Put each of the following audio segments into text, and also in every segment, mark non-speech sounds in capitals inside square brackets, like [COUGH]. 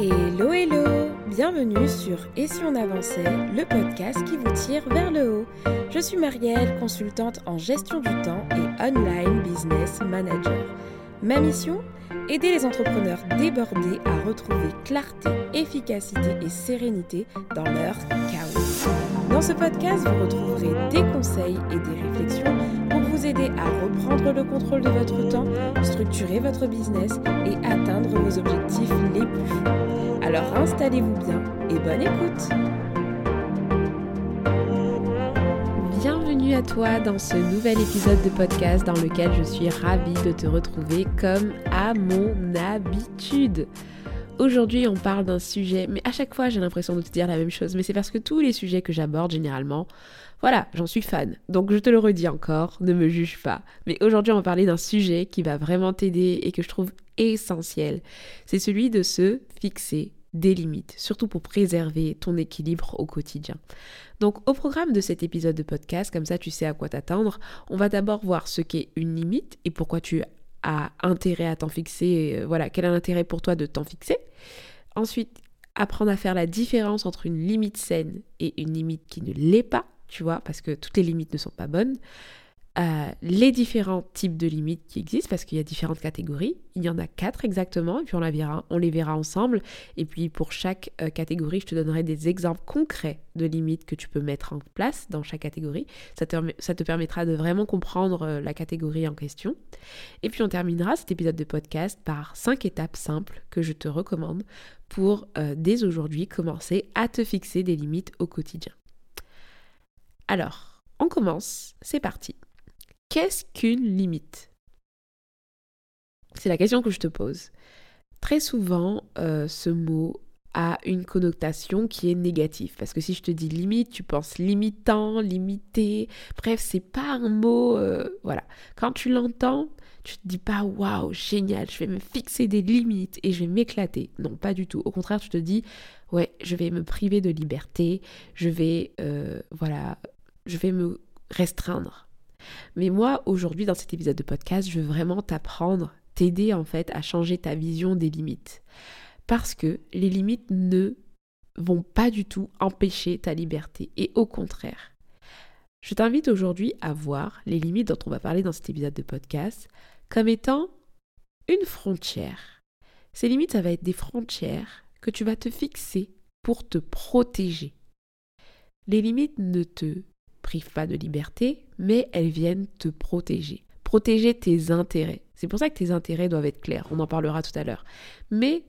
Hello hello Bienvenue sur Et si on avançait, le podcast qui vous tire vers le haut. Je suis Marielle, consultante en gestion du temps et online business manager. Ma mission Aider les entrepreneurs débordés à retrouver clarté, efficacité et sérénité dans leur chaos. Dans ce podcast, vous retrouverez des conseils et des réflexions à reprendre le contrôle de votre temps, structurer votre business et atteindre vos objectifs les plus fous. Alors installez-vous bien et bonne écoute Bienvenue à toi dans ce nouvel épisode de podcast dans lequel je suis ravie de te retrouver comme à mon habitude. Aujourd'hui, on parle d'un sujet, mais à chaque fois, j'ai l'impression de te dire la même chose, mais c'est parce que tous les sujets que j'aborde généralement, voilà, j'en suis fan. Donc je te le redis encore, ne me juge pas. Mais aujourd'hui, on va parler d'un sujet qui va vraiment t'aider et que je trouve essentiel. C'est celui de se fixer des limites, surtout pour préserver ton équilibre au quotidien. Donc au programme de cet épisode de podcast, comme ça tu sais à quoi t'attendre, on va d'abord voir ce qu'est une limite et pourquoi tu as intérêt à t'en fixer, euh, voilà, quel est l'intérêt pour toi de t'en fixer. Ensuite, apprendre à faire la différence entre une limite saine et une limite qui ne l'est pas, tu vois, parce que toutes les limites ne sont pas bonnes. Euh, les différents types de limites qui existent, parce qu'il y a différentes catégories. Il y en a quatre exactement, et puis on, la verra, on les verra ensemble. Et puis pour chaque euh, catégorie, je te donnerai des exemples concrets de limites que tu peux mettre en place dans chaque catégorie. Ça te, permettra de vraiment comprendre euh, la catégorie en question. Et puis on terminera cet épisode de podcast par cinq étapes simples que je te recommande pour dès aujourd'hui commencer à te fixer des limites au quotidien. Alors, on commence, c'est parti. Qu'est-ce qu'une limite? C'est la question que je te pose. Très souvent, euh, ce mot a une connotation qui est négative. Parce que si je te dis limite, tu penses limitant, limité. Bref, c'est pas un mot. Euh, voilà. Quand tu l'entends, tu te dis pas waouh, génial, je vais me fixer des limites et je vais m'éclater. Non, pas du tout. Au contraire, tu te dis ouais, je vais me priver de liberté, je vais, euh, voilà, je vais me restreindre. Mais moi, aujourd'hui, dans cet épisode de podcast, je veux vraiment t'apprendre, t'aider en fait à changer ta vision des limites. Parce que les limites ne vont pas du tout empêcher ta liberté. Et au contraire, je t'invite aujourd'hui à voir les limites dont on va parler dans cet épisode de podcast comme étant une frontière. Ces limites, ça va être des frontières que tu vas te fixer pour te protéger. Les limites ne te privent pas de liberté, mais elles viennent te protéger. Protéger tes intérêts. C'est pour ça que tes intérêts doivent être clairs. On en parlera tout à l'heure. Mais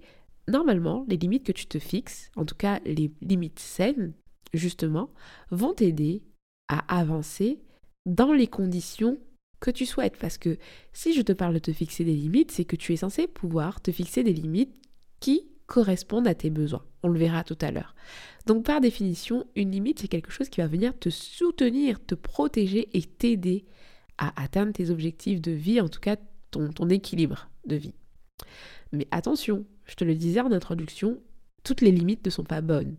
normalement, les limites que tu te fixes, en tout cas les limites saines, justement, vont t'aider à avancer dans les conditions que tu souhaites. Parce que si je te parle de te fixer des limites, c'est que tu es censé pouvoir te fixer des limites qui correspondent à tes besoins. On le verra tout à l'heure. Donc par définition, une limite, c'est quelque chose qui va venir te soutenir, te protéger et t'aider à atteindre tes objectifs de vie, en tout cas ton, équilibre de vie. Mais attention, je te le disais en introduction, toutes les limites ne sont pas bonnes.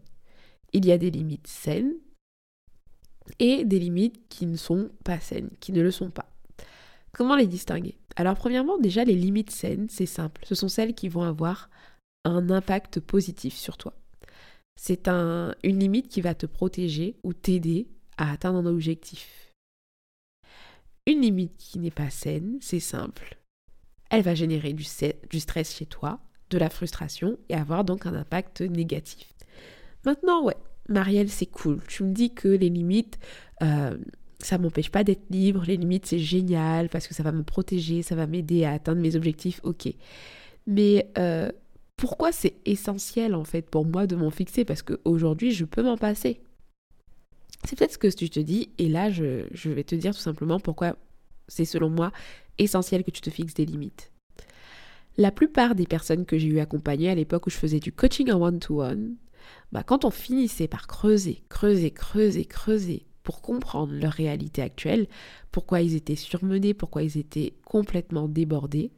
Il y a des limites saines et des limites qui ne sont pas saines, qui ne le sont pas. Comment les distinguer? Alors premièrement, déjà les limites saines, c'est simple, ce sont celles qui vont avoir un impact positif sur toi. C'est un, une limite qui va te protéger ou t'aider à atteindre un objectif. Une limite qui n'est pas saine, c'est simple. Elle va générer du, du stress chez toi, de la frustration et avoir donc un impact négatif. Maintenant, ouais, Marielle, c'est cool. Tu me dis que les limites, euh, ça m'empêche pas d'être libre. Les limites, c'est génial parce que ça va me protéger, ça va m'aider à atteindre mes objectifs. Ok. Mais euh, pourquoi c'est essentiel en fait pour moi de m'en fixer? Parce qu'aujourd'hui, je peux m'en passer. C'est peut-être ce que tu te dis, et là, je, vais te dire tout simplement pourquoi c'est selon moi essentiel que tu te fixes des limites. La plupart des personnes que j'ai eu accompagnées à l'époque où je faisais du coaching en one-to-one, bah, quand on finissait par creuser, creuser, creuser, creuser pour comprendre leur réalité actuelle, pourquoi ils étaient surmenés, pourquoi ils étaient complètement débordés,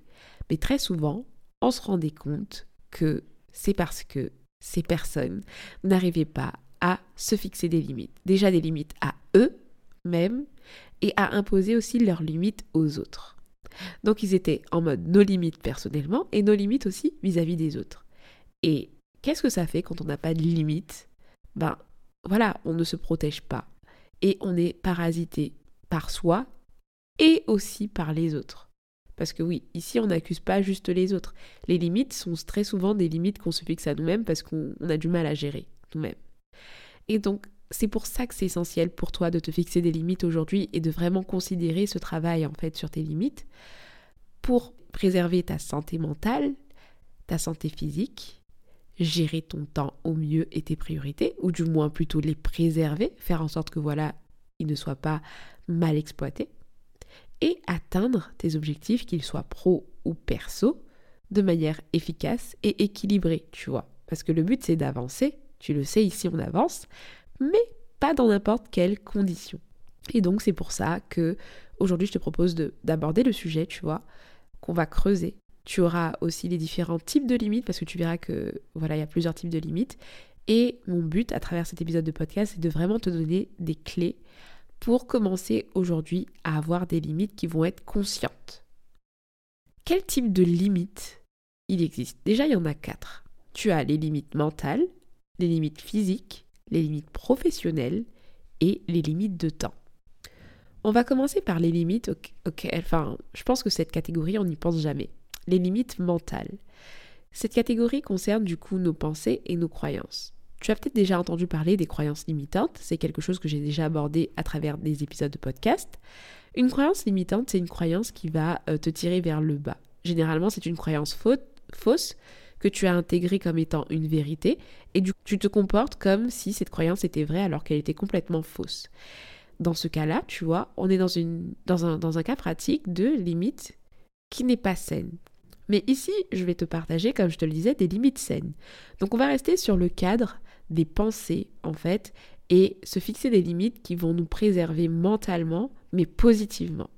mais très souvent, on se rendait compte que c'est parce que ces personnes n'arrivaient pas à se fixer des limites. Déjà des limites à eux-mêmes et à imposer aussi leurs limites aux autres. Donc ils étaient en mode nos limites personnellement et nos limites aussi vis-à-vis des autres. Et qu'est-ce que ça fait quand on n'a pas de limite Ben voilà, on ne se protège pas et on est parasité par soi et aussi par les autres. Parce que oui, ici on n'accuse pas juste les autres. Les limites sont très souvent des limites qu'on se fixe à nous-mêmes parce qu'on a du mal à gérer nous-mêmes. Et donc c'est pour ça que c'est essentiel pour toi de te fixer des limites aujourd'hui et de vraiment considérer ce travail en fait sur tes limites pour préserver ta santé mentale, ta santé physique, gérer ton temps au mieux et tes priorités, ou du moins plutôt les préserver, faire en sorte que voilà, ils ne soient pas mal exploités, et atteindre tes objectifs, qu'ils soient pro ou perso, de manière efficace et équilibrée, tu vois. Parce que le but c'est d'avancer, tu le sais, ici on avance, mais pas dans n'importe quelles conditions. Et donc c'est pour ça que aujourd'hui je te propose d'aborder le sujet, tu vois, qu'on va creuser. Tu auras aussi les différents types de limites parce que tu verras que voilà, il y a plusieurs types de limites. Et mon but à travers cet épisode de podcast, c'est de vraiment te donner des clés pour commencer aujourd'hui à avoir des limites qui vont être conscientes. Quel type de limites il existe? Déjà, il y en a quatre. Tu as les limites mentales, les limites physiques, les limites professionnelles et les limites de temps. On va commencer par les limites, ok, enfin, je pense que cette catégorie, on n'y pense jamais. Les limites mentales. Cette catégorie concerne du coup nos pensées et nos croyances. Tu as peut-être déjà entendu parler des croyances limitantes, c'est quelque chose que j'ai déjà abordé à travers des épisodes de podcast. Une croyance limitante, c'est une croyance qui va euh, te tirer vers le bas. Généralement, c'est une croyance fausse que tu as intégrée comme étant une vérité et du, tu te comportes comme si cette croyance était vraie alors qu'elle était complètement fausse dans ce cas-là, tu vois, on est dans un cas pratique de limite qui n'est pas saine. Mais ici, je vais te partager, comme je te le disais, des limites saines. Donc on va rester sur le cadre des pensées, en fait, et se fixer des limites qui vont nous préserver mentalement, mais positivement.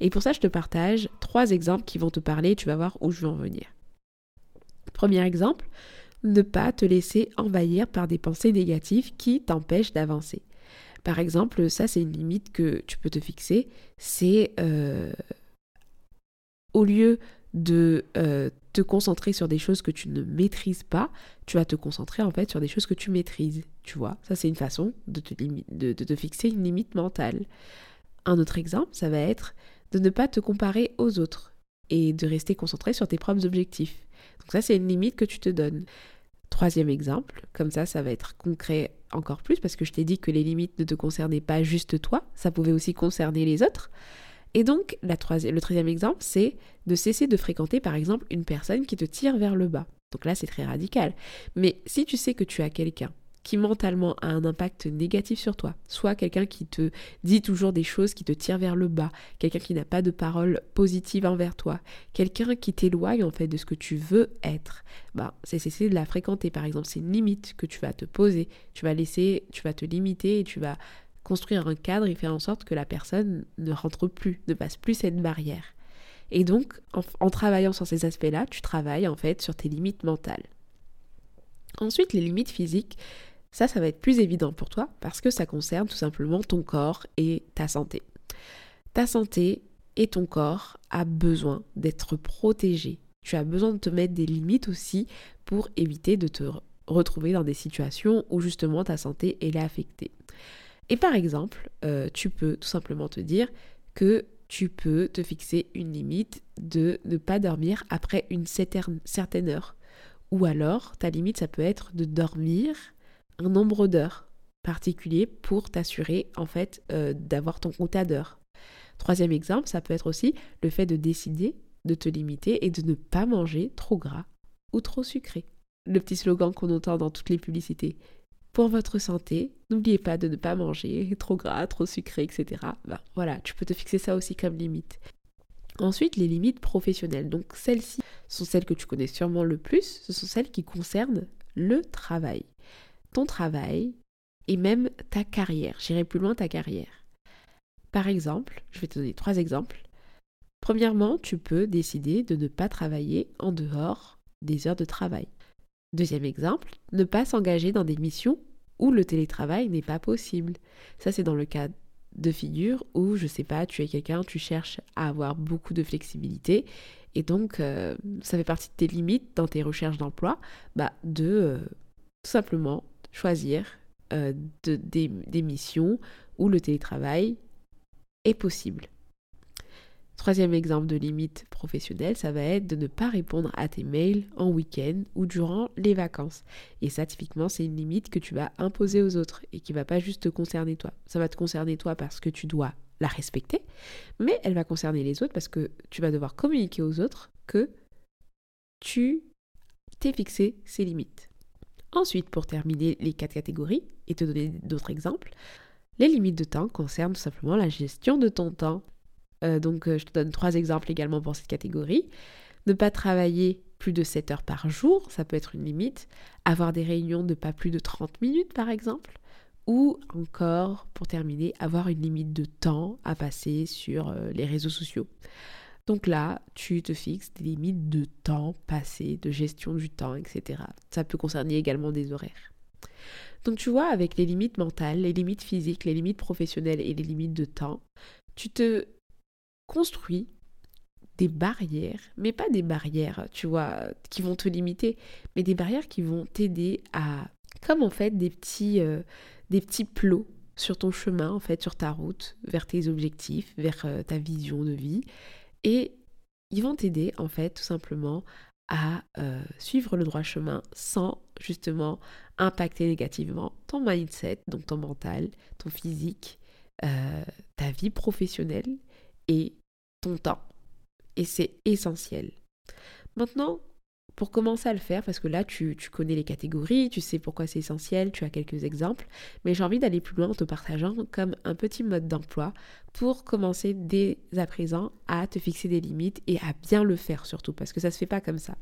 Et pour ça, je te partage trois exemples qui vont te parler, tu vas voir où je veux en venir. Premier exemple, ne pas te laisser envahir par des pensées négatives qui t'empêchent d'avancer. Par exemple, ça c'est une limite que tu peux te fixer, c'est euh, au lieu de euh, te concentrer sur des choses que tu ne maîtrises pas, tu vas te concentrer en fait sur des choses que tu maîtrises. Tu vois, ça c'est une façon de te, de te fixer une limite mentale. Un autre exemple, ça va être de ne pas te comparer aux autres et de rester concentré sur tes propres objectifs. Donc ça c'est une limite que tu te donnes. Troisième exemple, comme ça, ça va être concret encore plus parce que je t'ai dit que les limites ne te concernaient pas juste toi, ça pouvait aussi concerner les autres. Et donc, le troisième exemple, c'est de cesser de fréquenter, par exemple, une personne qui te tire vers le bas. Donc là, c'est très radical. Mais si tu sais que tu as quelqu'un qui mentalement a un impact négatif sur toi, soit quelqu'un qui te dit toujours des choses qui te tirent vers le bas, quelqu'un qui n'a pas de paroles positives envers toi, quelqu'un qui t'éloigne en fait de ce que tu veux être, bah, c'est cesser de la fréquenter par exemple, c'est une limite que tu vas te poser, tu vas laisser, tu vas te limiter et tu vas construire un cadre et faire en sorte que la personne ne rentre plus, ne passe plus cette barrière. Et donc, en, travaillant sur ces aspects-là, tu travailles en fait sur tes limites mentales. Ensuite, les limites physiques, ça, ça va être plus évident pour toi parce que ça concerne tout simplement ton corps et ta santé. Ta santé et ton corps a besoin d'être protégés. Tu as besoin de te mettre des limites aussi pour éviter de te retrouver dans des situations où justement ta santé est affectée. Et par exemple, euh, tu peux tout simplement te dire que tu peux te fixer une limite de ne pas dormir après une certaine heure. Ou alors, ta limite, ça peut être de dormir un nombre d'heures particulier pour t'assurer en fait euh, d'avoir ton compte d'heures. Troisième exemple, ça peut être aussi le fait de décider de te limiter et de ne pas manger trop gras ou trop sucré. Le petit slogan qu'on entend dans toutes les publicités. Pour votre santé, n'oubliez pas de ne pas manger trop gras, trop sucré, etc. Ben, voilà, tu peux te fixer ça aussi comme limite. Ensuite, les limites professionnelles. Donc celles-ci sont celles que tu connais sûrement le plus. Ce sont celles qui concernent le travail ton travail et même ta carrière. J'irai plus loin ta carrière. Par exemple, je vais te donner trois exemples. Premièrement, tu peux décider de ne pas travailler en dehors des heures de travail. Deuxième exemple, ne pas s'engager dans des missions où le télétravail n'est pas possible. Ça, c'est dans le cas de figure où, je sais pas, tu es quelqu'un, tu cherches à avoir beaucoup de flexibilité Et donc, euh, ça fait partie de tes limites dans tes recherches d'emploi, bah, de euh, tout simplement choisir euh, de, des, missions où le télétravail est possible. Troisième exemple de limite professionnelle, ça va être de ne pas répondre à tes mails en week-end ou durant les vacances. Et ça, typiquement, c'est une limite que tu vas imposer aux autres et qui va pas juste te concerner toi. Ça va te concerner toi parce que tu dois la respecter, mais elle va concerner les autres parce que tu vas devoir communiquer aux autres que tu t'es fixé ces limites. Ensuite, pour terminer les quatre catégories et te donner d'autres exemples, les limites de temps concernent tout simplement la gestion de ton temps. Euh, donc, euh, je te donne trois exemples également pour cette catégorie. Ne pas travailler plus de 7 heures par jour, ça peut être une limite. Avoir des réunions de pas plus de 30 minutes, par exemple ou encore, pour terminer, avoir une limite de temps à passer sur euh, les réseaux sociaux. Donc là, tu te fixes des limites de temps passé, de gestion du temps, etc. Ça peut concerner également des horaires. Donc tu vois, avec les limites mentales, les limites physiques, les limites professionnelles et les limites de temps, tu te construis des barrières, mais pas des barrières, tu vois, qui vont te limiter, mais des barrières qui vont t'aider à, comme en fait des petits, euh, des petits plots sur ton chemin, en fait, sur ta route, vers tes objectifs, vers euh, ta vision de vie. Et ils vont t'aider, en fait, tout simplement à euh, suivre le droit chemin sans justement impacter négativement ton mindset, donc ton mental, ton physique, ta vie professionnelle et ton temps. Et c'est essentiel. Maintenant, pour commencer à le faire, parce que là, tu, connais les catégories, tu sais pourquoi c'est essentiel, tu as quelques exemples, mais j'ai envie d'aller plus loin en te partageant comme un petit mode d'emploi pour commencer dès à présent à te fixer des limites et à bien le faire surtout, parce que ça ne se fait pas comme ça.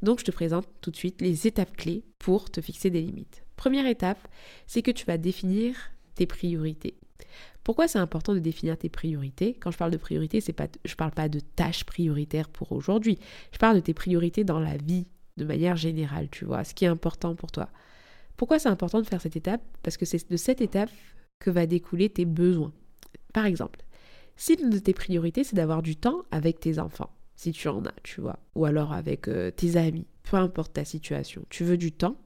Donc, je te présente tout de suite les étapes clés pour te fixer des limites. Première étape, c'est que tu vas définir tes priorités. Pourquoi c'est important de définir tes priorités? Quand je parle de priorités, c'est pas, je ne parle pas de tâches prioritaires pour aujourd'hui. Je parle de tes priorités dans la vie, de manière générale, tu vois, ce qui est important pour toi. Pourquoi c'est important de faire cette étape? Parce que c'est de cette étape que va découler tes besoins. Par exemple, si l'une de tes priorités, c'est d'avoir du temps avec tes enfants, si tu en as, tu vois, ou alors avec euh, tes amis, peu importe ta situation, tu veux du temps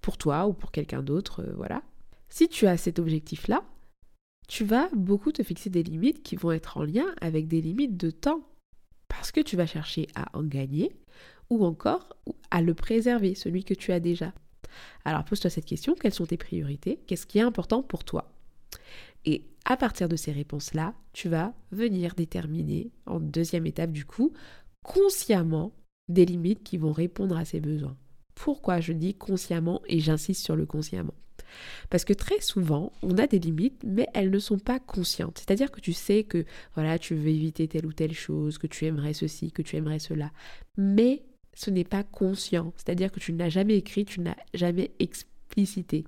pour toi ou pour quelqu'un d'autre, euh, voilà. Si tu as cet objectif-là, tu vas beaucoup te fixer des limites qui vont être en lien avec des limites de temps. Parce que tu vas chercher à en gagner ou encore à le préserver, celui que tu as déjà. Alors pose-toi cette question, quelles sont tes priorités? Qu'est-ce qui est important pour toi? Et à partir de ces réponses-là, tu vas venir déterminer, en deuxième étape du coup, consciemment des limites qui vont répondre à ces besoins. Pourquoi je dis consciemment et j'insiste sur le consciemment? Parce que très souvent, on a des limites, mais elles ne sont pas conscientes. C'est-à-dire que tu sais que voilà, tu veux éviter telle ou telle chose, que tu aimerais ceci, que tu aimerais cela, mais ce n'est pas conscient. C'est-à-dire que tu n'as jamais écrit, tu n'as jamais explicité.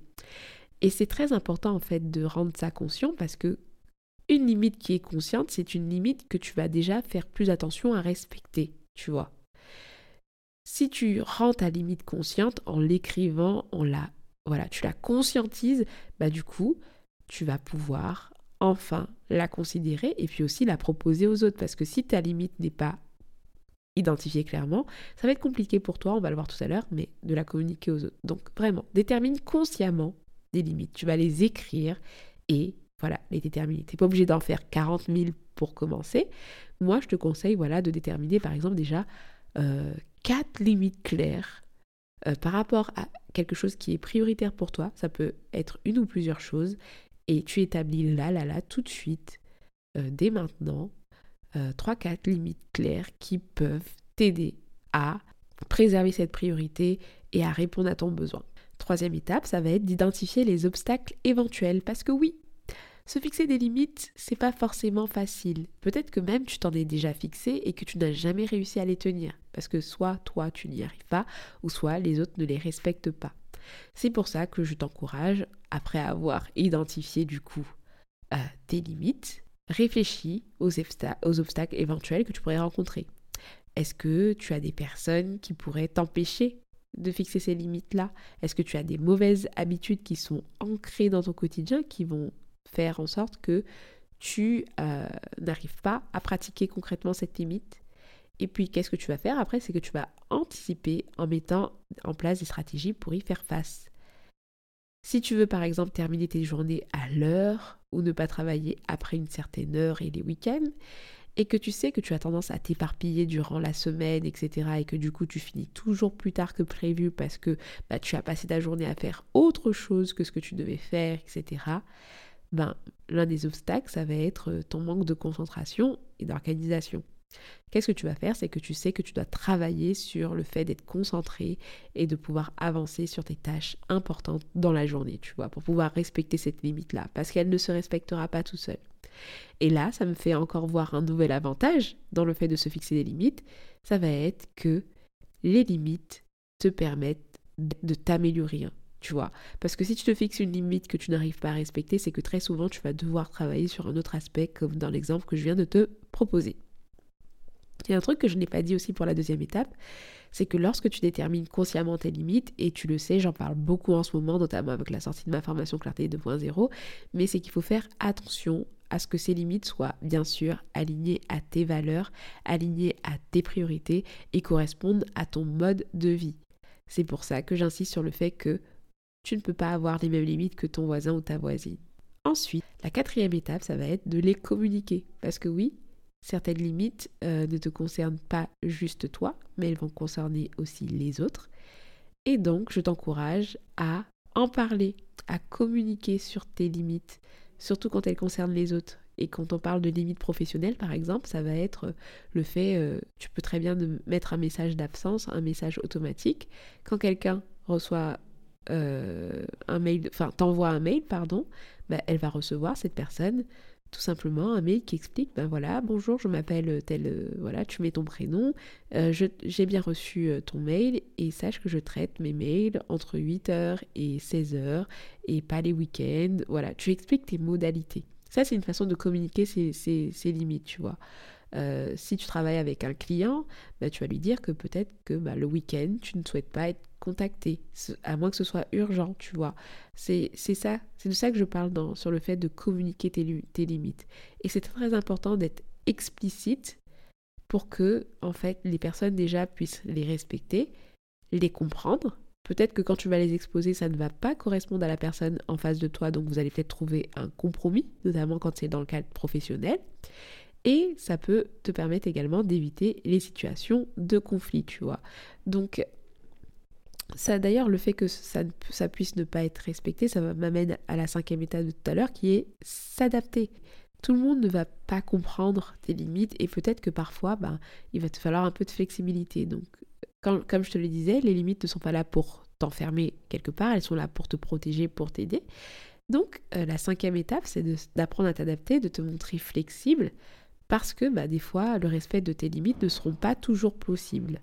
Et c'est très important en fait de rendre ça conscient parce que une limite qui est consciente, c'est une limite que tu vas déjà faire plus attention à respecter, tu vois. Si tu rends ta limite consciente en l'écrivant, en la voilà, tu la conscientises, bah du coup, tu vas pouvoir enfin la considérer et puis aussi la proposer aux autres. Parce que si ta limite n'est pas identifiée clairement, ça va être compliqué pour toi, on va le voir tout à l'heure, mais de la communiquer aux autres. Donc vraiment, détermine consciemment des limites. Tu vas les écrire et voilà, les déterminer. Tu n'es pas obligé d'en faire 40 000 pour commencer. Moi, je te conseille voilà, de déterminer par exemple déjà euh, quatre limites claires euh, par rapport à quelque chose qui est prioritaire pour toi, ça peut être une ou plusieurs choses, et tu établis là, là, là, tout de suite, euh, dès maintenant, euh, trois, 4 limites claires qui peuvent t'aider à préserver cette priorité et à répondre à ton besoin. Troisième étape, ça va être d'identifier les obstacles éventuels, parce que oui, se fixer des limites, c'est pas forcément facile. Peut-être que même tu t'en es déjà fixé et que tu n'as jamais réussi à les tenir. Parce que soit toi tu n'y arrives pas, ou soit les autres ne les respectent pas. C'est pour ça que je t'encourage, après avoir identifié du coup euh, tes limites, réfléchis aux, aux obstacles éventuels que tu pourrais rencontrer. Est-ce que tu as des personnes qui pourraient t'empêcher de fixer ces limites-là? Est-ce que tu as des mauvaises habitudes qui sont ancrées dans ton quotidien, qui vont faire en sorte que tu euh, n'arrives pas à pratiquer concrètement cette limite. Et puis, qu'est-ce que tu vas faire après? C'est que tu vas anticiper en mettant en place des stratégies pour y faire face. Si tu veux par exemple terminer tes journées à l'heure ou ne pas travailler après une certaine heure et les week-ends, et que tu sais que tu as tendance à t'éparpiller durant la semaine, etc., et que du coup tu finis toujours plus tard que prévu parce que bah, tu as passé ta journée à faire autre chose que ce que tu devais faire, etc., ben, l'un des obstacles, ça va être ton manque de concentration et d'organisation. Qu'est-ce que tu vas faire? C'est que tu sais que tu dois travailler sur le fait d'être concentré et de pouvoir avancer sur tes tâches importantes dans la journée, tu vois, pour pouvoir respecter cette limite-là, parce qu'elle ne se respectera pas tout seul. Et là, ça me fait encore voir un nouvel avantage dans le fait de se fixer des limites, ça va être que les limites te permettent de t'améliorer, tu vois. Parce que si tu te fixes une limite que tu n'arrives pas à respecter, c'est que très souvent tu vas devoir travailler sur un autre aspect, comme dans l'exemple que je viens de te proposer. Il y a un truc que je n'ai pas dit aussi pour la deuxième étape, c'est que lorsque tu détermines consciemment tes limites, et tu le sais, j'en parle beaucoup en ce moment, notamment avec la sortie de ma formation Clarté 2.0, mais c'est qu'il faut faire attention à ce que ces limites soient bien sûr alignées à tes valeurs, alignées à tes priorités et correspondent à ton mode de vie. C'est pour ça que j'insiste sur le fait que tu ne peux pas avoir les mêmes limites que ton voisin ou ta voisine. Ensuite, la quatrième étape, ça va être de les communiquer. Parce que oui, certaines limites euh, ne te concernent pas juste toi, mais elles vont concerner aussi les autres. Et donc, je t'encourage à en parler, à communiquer sur tes limites, surtout quand elles concernent les autres. Et quand on parle de limites professionnelles, par exemple, ça va être le fait, euh, tu peux très bien mettre un message d'absence, un message automatique. Quand quelqu'un reçoit euh, un mail, enfin t'envoie un mail, pardon, bah, elle va recevoir cette personne tout simplement un mail qui explique ben voilà bonjour je m'appelle tel euh, voilà tu mets ton prénom euh, j'ai bien reçu euh, ton mail et sache que je traite mes mails entre 8h et 16h et pas les week-ends voilà tu expliques tes modalités. Ça c'est une façon de communiquer ses, limites tu vois si tu travailles avec un client, ben, tu vas lui dire que peut-être que bah, le week-end, tu ne souhaites pas être contacter, à moins que ce soit urgent, tu vois. C'est ça, c'est de ça que je parle dans, sur le fait de communiquer tes, tes limites. Et c'est très important d'être explicite pour que, en fait, les personnes déjà puissent les respecter, les comprendre. Peut-être que quand tu vas les exposer, ça ne va pas correspondre à la personne en face de toi, donc vous allez peut-être trouver un compromis, notamment quand c'est dans le cadre professionnel. Et ça peut te permettre également d'éviter les situations de conflit, tu vois. Donc, ça d'ailleurs, le fait que ça, puisse ne pas être respecté, ça m'amène à la cinquième étape de tout à l'heure qui est s'adapter. Tout le monde ne va pas comprendre tes limites et peut-être que parfois, ben, il va te falloir un peu de flexibilité. Donc, comme je te le disais, les limites ne sont pas là pour t'enfermer quelque part, elles sont là pour te protéger, pour t'aider. Donc, euh, la cinquième étape, c'est d'apprendre à t'adapter, de te montrer flexible, parce que bah, des fois, le respect de tes limites ne seront pas toujours possibles.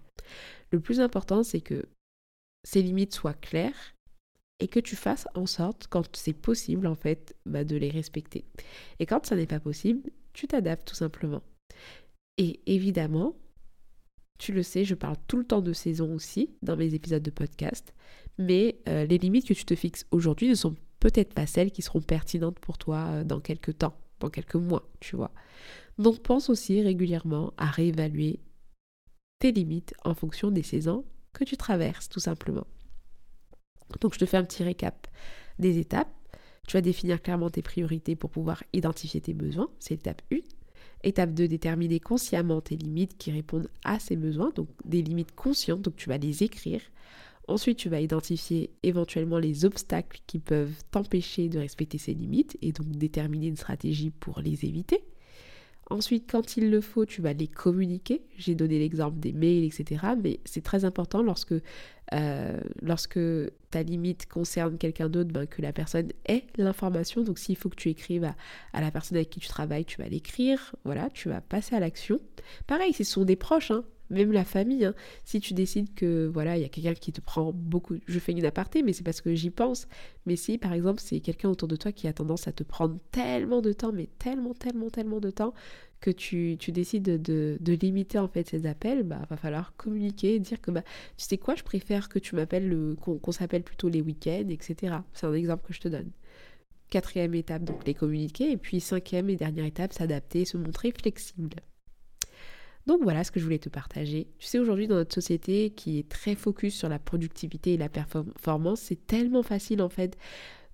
Le plus important, c'est que ces limites soient claires et que tu fasses en sorte, quand c'est possible en fait, bah, de les respecter. Et quand ça n'est pas possible, tu t'adaptes tout simplement. Et évidemment, tu le sais, je parle tout le temps de saison aussi dans mes épisodes de podcast, mais euh, les limites que tu te fixes aujourd'hui ne sont peut-être pas celles qui seront pertinentes pour toi euh, dans quelques temps, dans quelques mois, tu vois. Donc pense aussi régulièrement à réévaluer tes limites en fonction des saisons que tu traverses tout simplement. Donc je te fais un petit récap des étapes. Tu vas définir clairement tes priorités pour pouvoir identifier tes besoins, c'est l'étape 1. Étape 2, déterminer consciemment tes limites qui répondent à ces besoins, donc des limites conscientes, donc tu vas les écrire. Ensuite, tu vas identifier éventuellement les obstacles qui peuvent t'empêcher de respecter ces limites et donc déterminer une stratégie pour les éviter. Ensuite, quand il le faut, tu vas les communiquer. J'ai donné l'exemple des mails, etc. Mais c'est très important lorsque, euh, lorsque ta limite concerne quelqu'un d'autre, ben, que la personne ait l'information. Donc s'il faut que tu écrives à, la personne avec qui tu travailles, tu vas l'écrire. Voilà, tu vas passer à l'action. Pareil, ce sont des proches, hein, même la famille, hein. si tu décides que voilà, il y a quelqu'un qui te prend beaucoup, je fais une aparté, mais c'est parce que j'y pense. Mais si par exemple c'est quelqu'un autour de toi qui a tendance à te prendre tellement de temps, mais tellement, tellement, tellement de temps, que tu, décides de, limiter en fait ces appels, bah va falloir communiquer, dire que bah tu sais quoi, je préfère que tu m'appelles, qu'on s'appelle plutôt les week-ends, etc. C'est un exemple que je te donne. Quatrième étape, donc les communiquer. Et puis cinquième et dernière étape, s'adapter, se montrer flexible. Donc voilà ce que je voulais te partager. Tu sais, aujourd'hui, dans notre société qui est très focus sur la productivité et la performance, c'est tellement facile en fait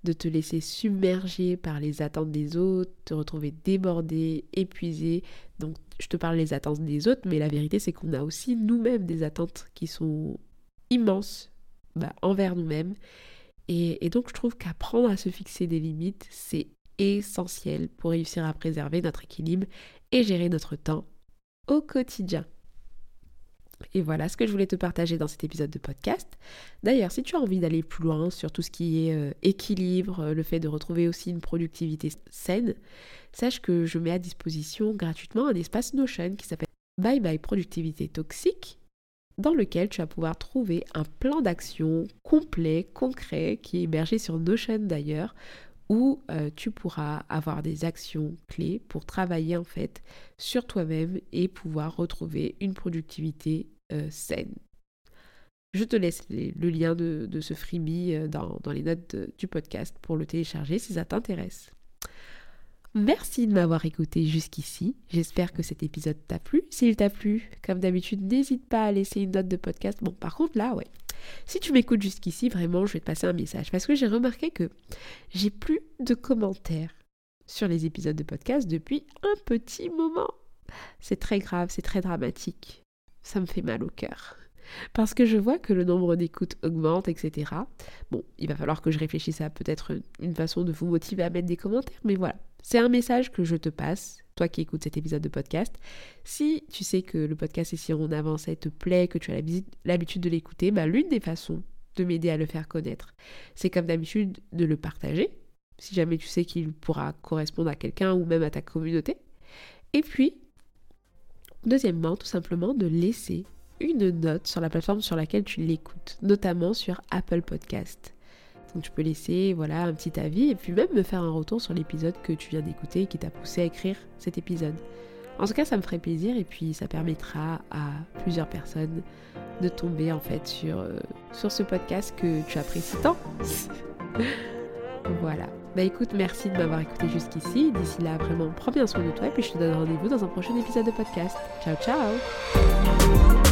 de te laisser submerger par les attentes des autres, te retrouver débordé, épuisé. Donc je te parle des attentes des autres, mais la vérité c'est qu'on a aussi nous-mêmes des attentes qui sont immenses bah, envers nous-mêmes. Et, et donc je trouve qu'apprendre à se fixer des limites, c'est essentiel pour réussir à préserver notre équilibre et gérer notre temps au quotidien. Et voilà ce que je voulais te partager dans cet épisode de podcast. D'ailleurs, si tu as envie d'aller plus loin sur tout ce qui est euh, équilibre, euh, le fait de retrouver aussi une productivité saine, sache que je mets à disposition gratuitement un espace Notion qui s'appelle Bye Bye Productivité Toxique, dans lequel tu vas pouvoir trouver un plan d'action complet, concret, qui est hébergé sur Notion d'ailleurs, où euh, tu pourras avoir des actions clés pour travailler en fait sur toi-même et pouvoir retrouver une productivité euh, saine. Je te laisse le lien de, ce freebie euh, dans, les notes du podcast pour le télécharger si ça t'intéresse. Merci de m'avoir écouté jusqu'ici. J'espère que cet épisode t'a plu. S'il t'a plu, comme d'habitude, n'hésite pas à laisser une note de podcast. Bon, par contre, là, ouais, si tu m'écoutes jusqu'ici, vraiment, je vais te passer un message parce que j'ai remarqué que j'ai plus de commentaires sur les épisodes de podcast depuis un petit moment. C'est très grave, c'est très dramatique. Ça me fait mal au cœur. Parce que je vois que le nombre d'écoutes augmente, etc. Bon, il va falloir que je réfléchisse à peut-être une façon de vous motiver à mettre des commentaires, mais voilà. C'est un message que je te passe, toi qui écoutes cet épisode de podcast. Si tu sais que le podcast Ici on avance te plaît, que tu as l'habitude de l'écouter, bah, l'une des façons de m'aider à le faire connaître, c'est comme d'habitude de le partager, si jamais tu sais qu'il pourra correspondre à quelqu'un ou même à ta communauté. Et puis, deuxièmement, tout simplement de laisser une note sur la plateforme sur laquelle tu l'écoutes, notamment sur Apple Podcast. Donc tu peux laisser voilà un petit avis et puis même me faire un retour sur l'épisode que tu viens d'écouter et qui t'a poussé à écrire cet épisode. En tout cas, ça me ferait plaisir et puis ça permettra à plusieurs personnes de tomber en fait sur, euh, sur ce podcast que tu apprécies tant. [LAUGHS] voilà. Bah écoute, merci de m'avoir écouté jusqu'ici. D'ici là, vraiment, prends bien soin de toi et puis je te donne rendez-vous dans un prochain épisode de podcast. Ciao, ciao